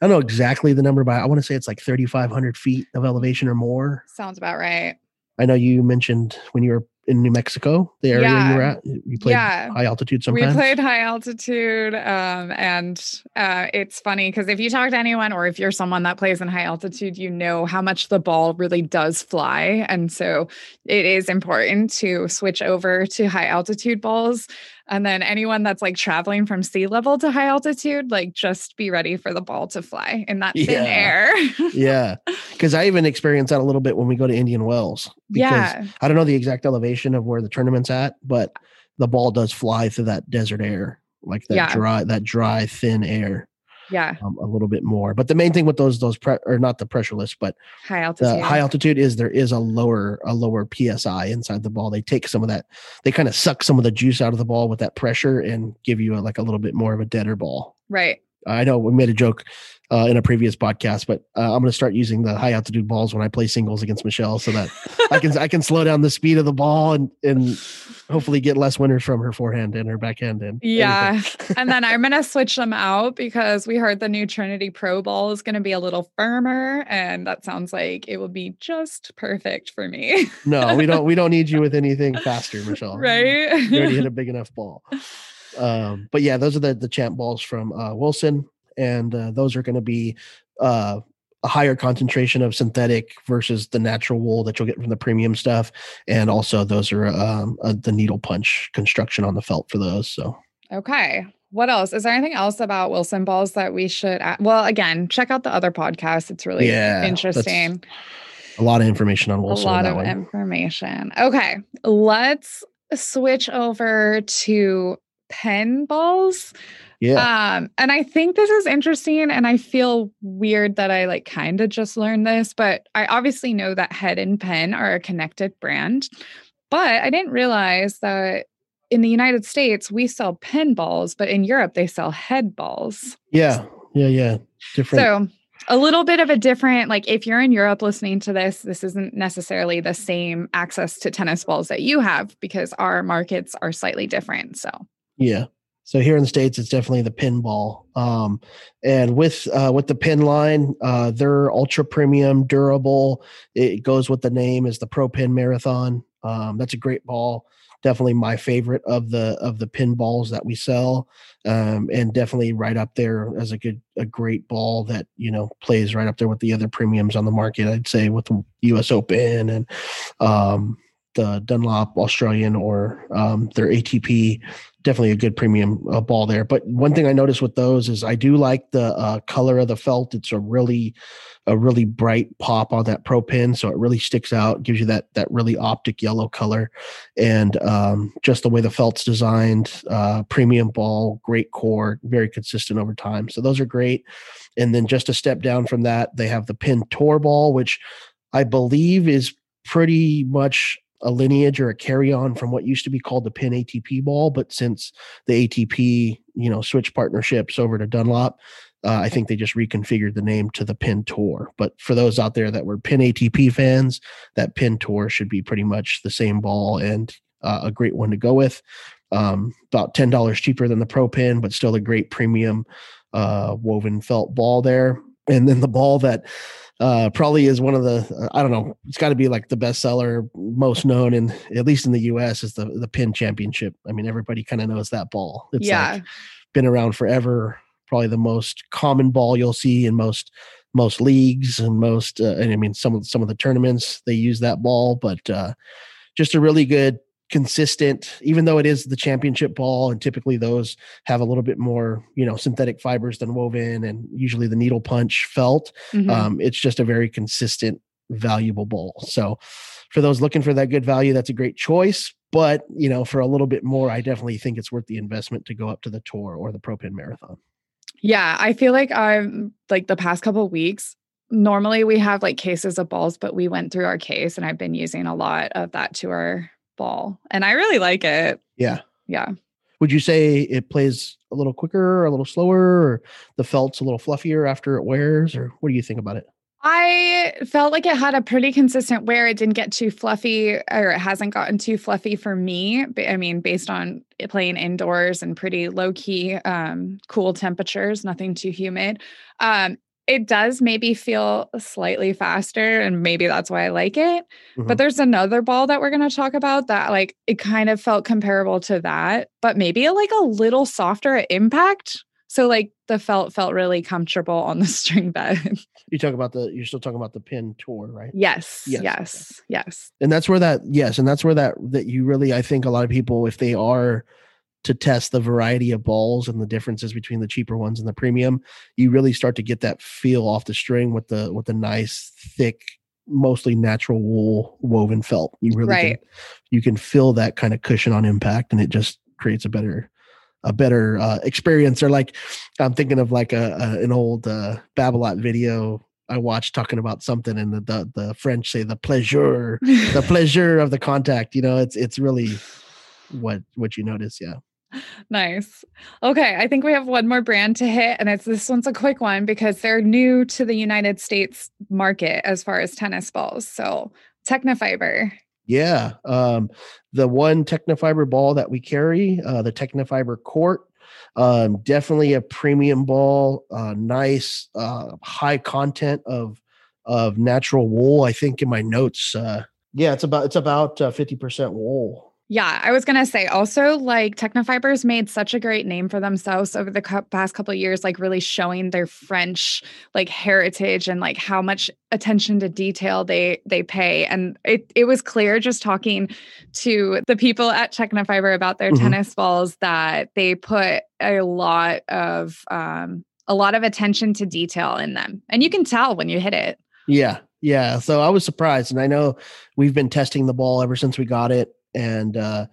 I don't know exactly the number, but I want to say it's like 3,500 feet of elevation or more. Sounds about right. I know you mentioned when you were in New Mexico, the area yeah. you were at? You played yeah. high altitude sometimes? We played high altitude. Um, and uh, it's funny because if you talk to anyone or if you're someone that plays in high altitude, you know how much the ball really does fly. And so it is important to switch over to high altitude balls. And then anyone that's like traveling from sea level to high altitude, like just be ready for the ball to fly in that thin yeah. air. yeah. Cause I even experience that a little bit when we go to Indian Wells. yeah. I don't know the exact elevation of where the tournament's at, but the ball does fly through that desert air, like that yeah. dry, that dry, thin air. Yeah. um, a little bit more. But the main thing with those those pre- or not the pressureless, but High the altitude. high altitude is there is a lower a lower psi inside the ball. They take some of that. They kind of suck some of the juice out of the ball with that pressure and give you a, like a little bit more of a deader ball. right. I know we made a joke uh, in a previous podcast, but uh, I'm going to start using the high altitude balls when I play singles against Michelle, so that I can I can slow down the speed of the ball and and hopefully get less winners from her forehand and her backhand and Yeah. and then I'm going to switch them out because we heard the new Trinity Pro ball is going to be a little firmer. And that sounds like it will be just perfect for me. no, we don't we don't need you with anything faster, Michelle. right. You already hit a big enough ball. Um, but yeah, those are the the champ balls from uh, Wilson, and uh, those are going to be uh, a higher concentration of synthetic versus the natural wool that you'll get from the premium stuff, and also those are um, uh, the needle punch construction on the felt for those. So Okay. What else? Is there anything else about Wilson balls that we should? Add? Well, again, check out the other podcast. It's really Yeah, interesting. a lot of information on A Wilson. on lot of one. information. Okay. Let's switch over to Penn balls. yeah, Um, and I think this is interesting, and I feel weird that I like kind of just learned this, but I obviously know that Head and Penn are a connected brand, but I didn't realize that in the United States we sell Penn balls, but in Europe they sell head balls. yeah, yeah, yeah. Different. So a little bit of a different, like if you're in Europe listening to this, this isn't necessarily the same access to tennis balls that you have because our markets are slightly different. So Yeah. So here in the states, it's definitely the Penn ball. Um, and with uh, with the Penn line, uh, they're ultra premium, durable. It goes with the name as the Pro Penn Marathon. Um, that's a great ball. Definitely my favorite of the of the Penn balls that we sell, um, and definitely right up there as a good a great ball that you know plays right up there with the other premiums on the market. I'd say with the U.S. Open and um, the Dunlop Australian or um, their ATP definitely a good premium uh, ball there. But one thing I noticed with those is I do like the uh, color of the felt. It's a really, a really bright pop on that pro Penn, so it really sticks out. Gives you that that really optic yellow color, and um, just the way the felt's designed, uh, premium ball, great core, very consistent over time. So those are great. And then just a step down from that, they have the Penn tour ball, which I believe is pretty much a lineage or a carry on from what used to be called the Penn ATP ball, but since the ATP, you know, switched partnerships over to Dunlop, uh, I think they just reconfigured the name to the Penn Tour. But for those out there that were Penn ATP fans, that Penn Tour should be pretty much the same ball and uh, a great one to go with. Um, about ten dollars cheaper than the Pro Penn, but still a great premium uh, woven felt ball there. And then the ball that uh, probably is one of the I don't know. It's got to be like the bestseller, most known in at least in the U.S. is the the Penn Championship. I mean, everybody kind of knows that ball. It's yeah. like been around forever. Probably the most common ball you'll see in most most leagues and most. Uh, and I mean, some of some of the tournaments they use that ball, but uh, just a really good consistent even though it is the championship ball and typically those have a little bit more you know synthetic fibers than woven and usually the needle punch felt Mhm. um, it's just a very consistent valuable ball so for those looking for that good value that's a great choice but you know for a little bit more i definitely think it's worth the investment to go up to the tour or the pro Penn marathon Yeah, I feel like I'm like the past couple of weeks. Normally we have like cases of balls, but we went through our case and I've been using a lot of that tour ball and I really like it. yeah Yeah. would you say it plays a little quicker a little slower or the felt's a little fluffier after it wears or what do you think about it I felt like it had a pretty consistent wear. It didn't get too fluffy or it hasn't gotten too fluffy for me. I mean, based on it playing indoors and pretty low key, um, cool temperatures, nothing too humid. Um, it does maybe feel slightly faster, and maybe that's why I like it. Mhm. But there's another ball that we're going to talk about that, like, it kind of felt comparable to that, but maybe like a little softer at impact. So, like, the felt felt really comfortable on the string bed. you talk about the you're still talking about the Penn tour right Yes, Yes, yes, yes, and that's where that yes and that's where that that you really i think a lot of people if they are to test the variety of balls and the differences between the cheaper ones and the premium you really start to get that feel off the string with the with the nice thick mostly natural wool woven felt you really Right. can, you can feel that kind of cushion on impact and it just creates a better a better uh, experience. Or like I'm thinking of like a, a an old uh, Babolat video I watched talking about something, and the, the the French say the pleasure, the pleasure of the contact. You know, it's it's really what what you notice. Yeah. Nice. Okay, I think we have one more brand to hit, and it's this one's a quick one because they're new to the United States market as far as tennis balls. So Tecnifibre. Yeah, um, the one Tecnifibre ball that we carry, uh, the Tecnifibre Court, um, definitely a premium ball, uh, nice, uh, high content of of natural wool. I think in my notes, uh, yeah, it's about it's about uh, fifty percent wool. Yeah, I was going to say also like Tecnifibre's made such a great name for themselves over the past couple years like really showing their French like heritage and like how much attention to detail they they pay and it it was clear just talking to the people at Tecnifibre about their mm-hmm. tennis balls that they put a lot of um a lot of attention to detail in them. And you can tell when you hit it. Yeah. Yeah, so I was surprised and I know we've been testing the ball ever since we got it and uh,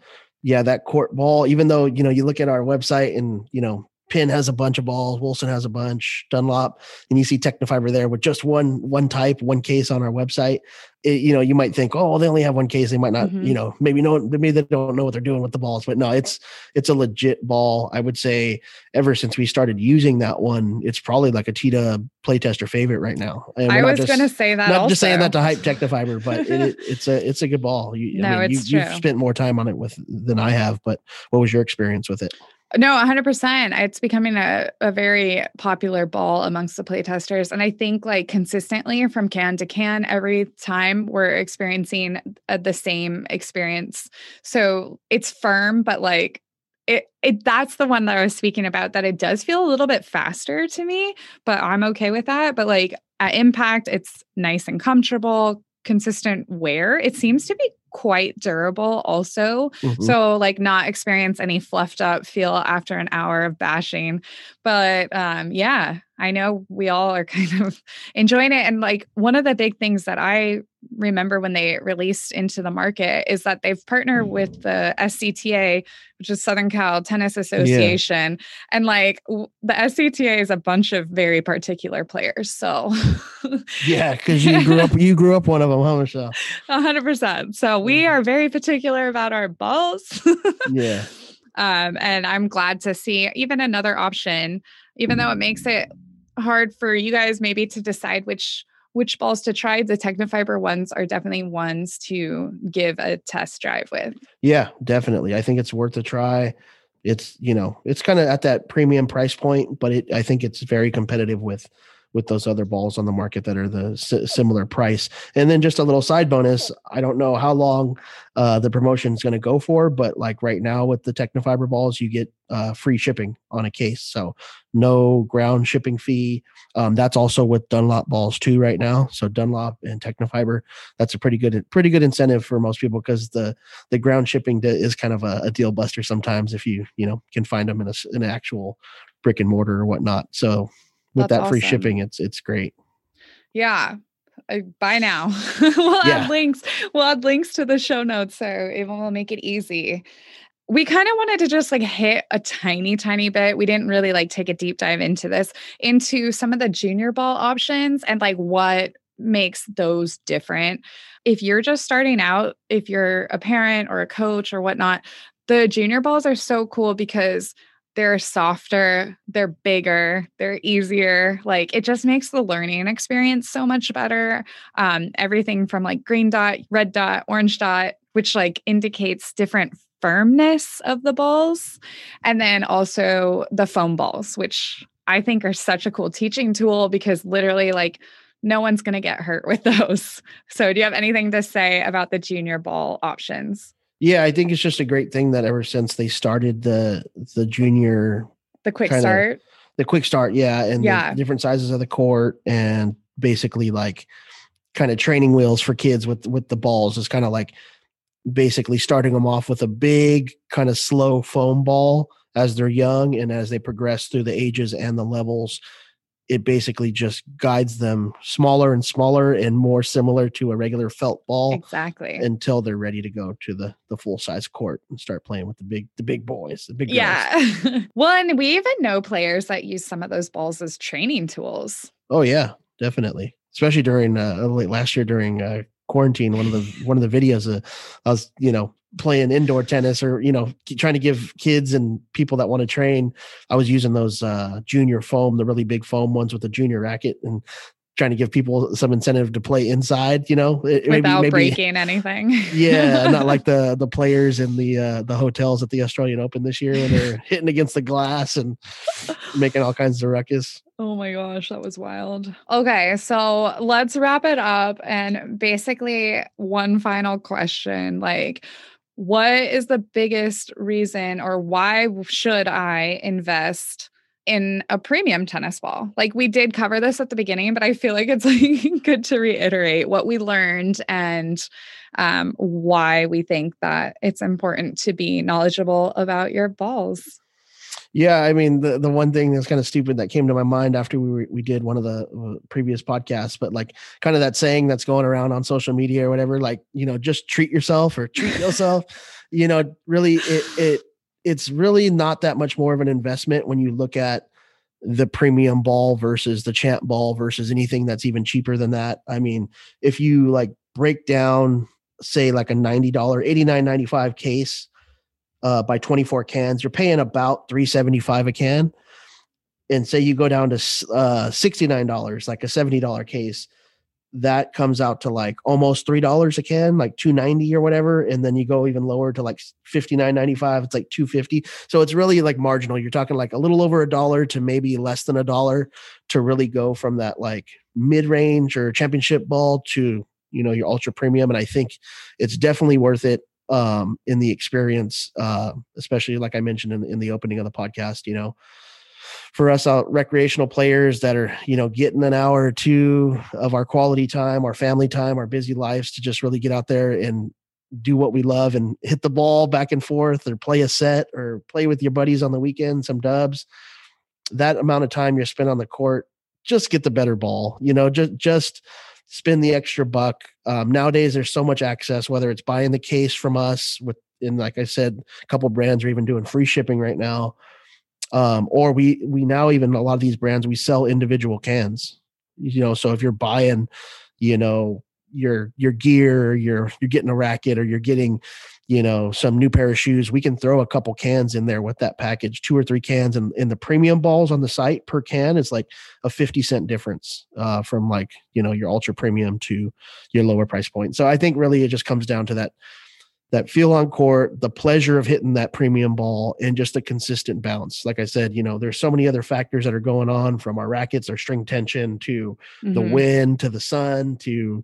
yeah, that court ball, even though, you know, you look at our website and, you know, Penn has a bunch of balls, Wilson has a bunch, Dunlop, and you see Tecnifibre there with just one one type, one case on our website. It, you know, you might think, oh, they only have one case. They might not, mm-hmm. you know, maybe no, maybe they don't know what they're doing with the balls. But no, it's it's a legit ball. I would say ever since we started using that one, it's probably like a Tita playtester favorite right now. And I was going to say that. Not also. just saying that to hype Tecnifibre, but it, it's a it's a good ball. You, no, I mean, it's you, true. You've spent more time on it with than I have. But what was your experience with it? No, 100%. It's becoming a, a very popular ball amongst the playtesters. And I think, like, consistently from can to can, every time we're experiencing uh, the same experience. So it's firm, but like, it, it that's the one that I was speaking about that it does feel a little bit faster to me, but I'm okay with that. But like at impact, it's nice and comfortable, consistent wear. It seems to be quite durable also. Mm-hmm. So like not experience any fluffed up feel after an hour of bashing. But um yeah, I know we all are kind of enjoying it. And like one of the big things that I remember when they released into the market is that they've partnered with the SCTA, which is Southern Cal Tennis Association. Yeah. And like w- the SCTA is a bunch of very particular players. So Yeah, because you grew up you grew up one of them, huh, Michelle? hundred percent. So we are very particular about our balls. yeah. Um, and I'm glad to see even another option, even though it makes it hard for you guys maybe to decide which which balls to try. The Tecnifibre ones are definitely ones to give a test drive with. Yeah, definitely. I think it's worth a try. It's you know it's kind of at that premium price point, but it I think it's very competitive with with those other balls on the market that are the s- similar price. And then just a little side bonus, I don't know how long uh, the promotion is going to go for, but like right now with the Tecnifibre balls, you get uh, free shipping on a case. So no ground shipping fee. Um, that's also with Dunlop balls too right now. So Dunlop and Tecnifibre, that's a pretty good, pretty good incentive for most people because the the ground shipping is kind of a, a, deal buster sometimes if you you know can find them in a, in an actual brick and mortar or whatnot. So with That's that free awesome. shipping, it's it's great. Yeah. Buy now. we'll yeah. add links. We'll add links to the show notes so it will make it easy. We kind of wanted to just like hit a tiny, tiny bit. We didn't really like take a deep dive into this, into some of the junior ball options and like what makes those different. If you're just starting out, if you're a parent or a coach or whatnot, the junior balls are so cool because they're softer, they're bigger, they're easier. Like it just makes the learning experience so much better. Um, everything from like green dot, red dot, orange dot, which like indicates different firmness of the balls. And then also the foam balls, which I think are such a cool teaching tool because literally like no one's going to get hurt with those. So do you have anything to say about the junior ball options? Yeah, I think it's just a great thing that ever since they started the the junior the quick kinda, start. The quick start, yeah, and yeah. different sizes of the court and basically like kind of training wheels for kids with with the balls is kind of like basically starting them off with a big kind of slow foam ball as they're young and as they progress through the ages and the levels it basically just guides them smaller and smaller and more similar to a regular felt ball Exactly. until they're ready to go to the the full size court and start playing with the big the big boys the big girls. yeah. well, and we even know players that use some of those balls as training tools. oh yeah definitely especially during uh late last year during uh quarantine one of the one of the videos uh, i was you know playing indoor tennis or you know trying to give kids and people that want to train i was using those uh junior foam the really big foam ones with the junior racket and trying to give people some incentive to play inside you know It- maybe- without maybe- breaking anything. yeah not like the the players in the uh the hotels at the australian open this year when they're hitting against the glass and making all kinds of ruckus Oh my gosh, that was wild. Okay, so let's wrap it up. And basically, one final question like, what is the biggest reason, or why should I invest in a premium tennis ball? Like, we did cover this at the beginning, but I feel like it's like good to reiterate what we learned and um, why we think that it's important to be knowledgeable about your balls. Yeah, I mean the the one thing that's kind of stupid that came to my mind after we were, we did one of the uh, previous podcasts, but like kind of that saying that's going around on social media or whatever, like you know, just treat yourself or treat yourself. you know, really, it it it's really not that much more of an investment when you look at the premium ball versus the champ ball versus anything that's even cheaper than that. I mean, if you like break down, say like a ninety dollar, eighty nine ninety five case uh, by 24 cans, you're paying about 375 a can. And say you go down to uh, $69, like a $70 case, that comes out to like almost $3 a can, like 290 or whatever. And then you go even lower to like 59.95, it's like 250. So it's really like marginal. You're talking like a little over a dollar to maybe less than a dollar to really go from that like mid-range or championship ball to, you know, your ultra premium. And I think it's definitely worth it um in the experience uh especially like i mentioned in, in the opening of the podcast you know for us out recreational players that are you know getting an hour or two of our quality time our family time our busy lives to just really get out there and do what we love and hit the ball back and forth or play a set or play with your buddies on the weekend some dubs that amount of time you're spent on the court just get the better ball you know just just spend the extra buck. Um, nowadays, there's so much access, whether it's buying the case from us with, and like I said, a couple brands are even doing free shipping right now. Um, or we we now even a lot of these brands we sell individual cans. You know, so if you're buying, you know, your your gear, you're you're getting a racket, or you're getting, you know, some new pair of shoes, we can throw a couple cans in there with that package, two or three cans, and in the premium balls on the site per can is like a 50 cent difference uh, from like you know your ultra premium to your lower price point so i think really it just comes down to that that feel on court the pleasure of hitting that premium ball and just a consistent bounce. Like i said you know there's so many other factors that are going on from our rackets our string tension to the Mhm. wind to the sun to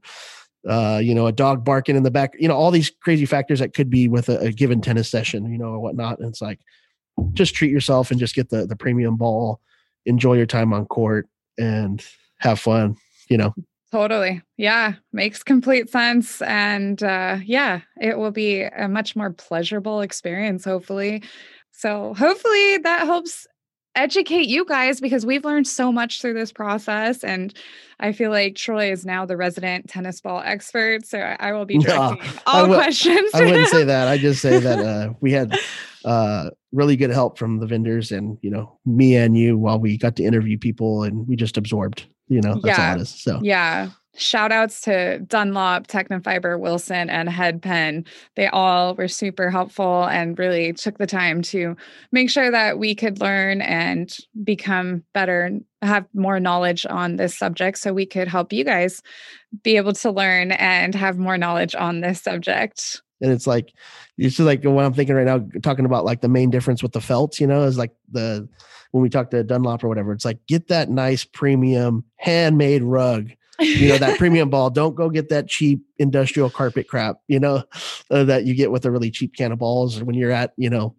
uh you know a dog barking in the back you know all these crazy factors that could be with a, a given tennis session you know or whatnot. And it's like just treat yourself and just get the the premium ball enjoy your time on court and have fun you know Totally. Yeah. Makes complete sense. And uh, yeah, it will be a much more pleasurable experience, hopefully. So, hopefully, that helps educate you guys because we've learned so much through this process. And I feel like Troy is now the resident tennis ball expert. So, I I will be directing I all will- questions. i wouldn't say that i just say that uh we had uh really good help from the vendors and you know me and you while we got to interview people and we just absorbed you know that's Yeah. all it is so Yeah. Shout outs to Dunlop, Tecnifibre, Wilson, and Head Penn. They all were super helpful and really took the time to make sure that we could learn and become better, have more knowledge on this subject so we could help you guys be able to learn and have more knowledge on this subject. And it's like it's just like what i'm thinking right now talking about like the main difference with the felts you know is like the when we talk to dunlop or whatever it's like get that nice premium handmade rug you know that premium ball. Don't go get that cheap industrial carpet crap you know uh, that you get with a really cheap can of balls when you're at you know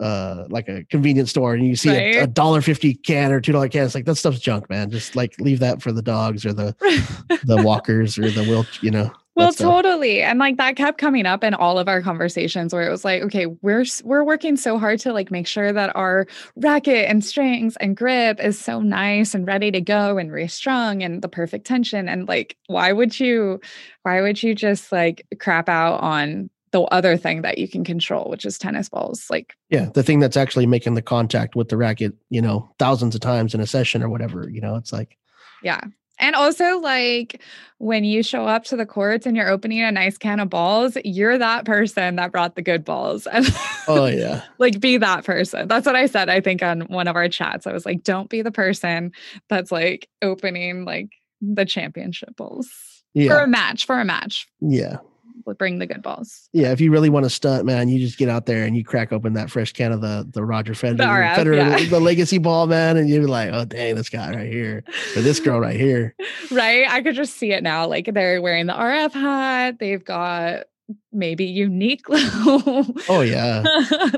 uh like a convenience store and you see a- a dollar fifty can or two dollar can it's like that stuff's junk man. Just like leave that for the dogs or the the walkers or the wheel you know well totally and like that kept coming up in all of our conversations where it was like okay we're we're working so hard to like make sure that our racket and strings and grip is so nice and ready to go and restrung and the perfect tension and like why would you why would you just like crap out on the other thing that you can control, which is tennis balls. Like, yeah, the thing that's actually making the contact with the racket, you know, thousands of times in a session or whatever, you know, it's like, yeah. And also, like when you show up to the courts and you're opening a nice can of balls, you're that person that brought the good balls. oh, yeah. like, be that person. That's what I said, I think, on one of our chats. I was like, don't be the person that's like opening like the championship balls yeah. for a match, for a match. Yeah bring the good balls. Yeah, if you really want to stunt, man, you just get out there and you crack open that fresh can of the the Roger Federer, the, RF, Federer, yeah. the legacy ball, man, and you're like, oh dang, this guy right here, or this girl right here. right, I could just see it now. Like they're wearing the RF hat. They've got maybe unique. oh yeah,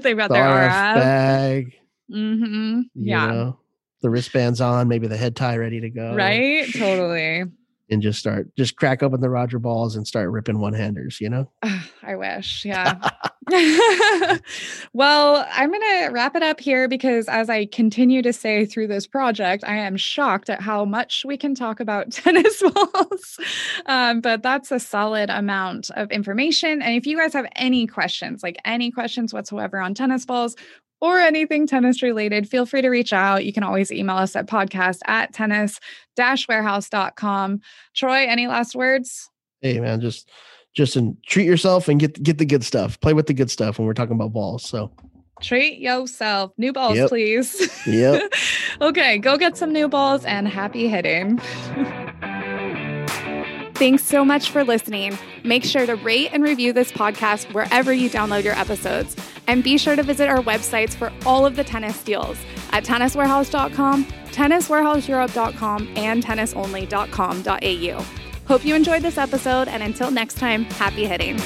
they've got the their RF, RF. bag. Mm-hmm. Yeah. Know, the wristbands on, maybe the head tie ready to go. Right, totally and just start just crack open the Roger balls and start ripping one handers, you know? I wish. Yeah. well, I'm going to wrap it up here because as I continue to say through this project, I am shocked at how much we can talk about tennis balls. Um, but that's a solid amount of information. And if you guys have any questions, like any questions whatsoever on tennis balls, or anything tennis related, feel free to reach out. You can always email us at podcast at tennis warehouse.com. Troy, any last words? Hey man, just just and treat yourself and get get the good stuff. Play with the good stuff when we're talking about balls. So treat yourself. New balls, yep. please. Yep. okay, go get some new balls and happy hitting. Thanks so much for listening. Make sure to rate and review this podcast wherever you download your episodes. And be sure to visit our websites for all of the tennis deals at tenniswarehouse.com, tenniswarehouseeurope.com, and tennisonly.com.au. Hope you enjoyed this episode, and until next time, happy hitting.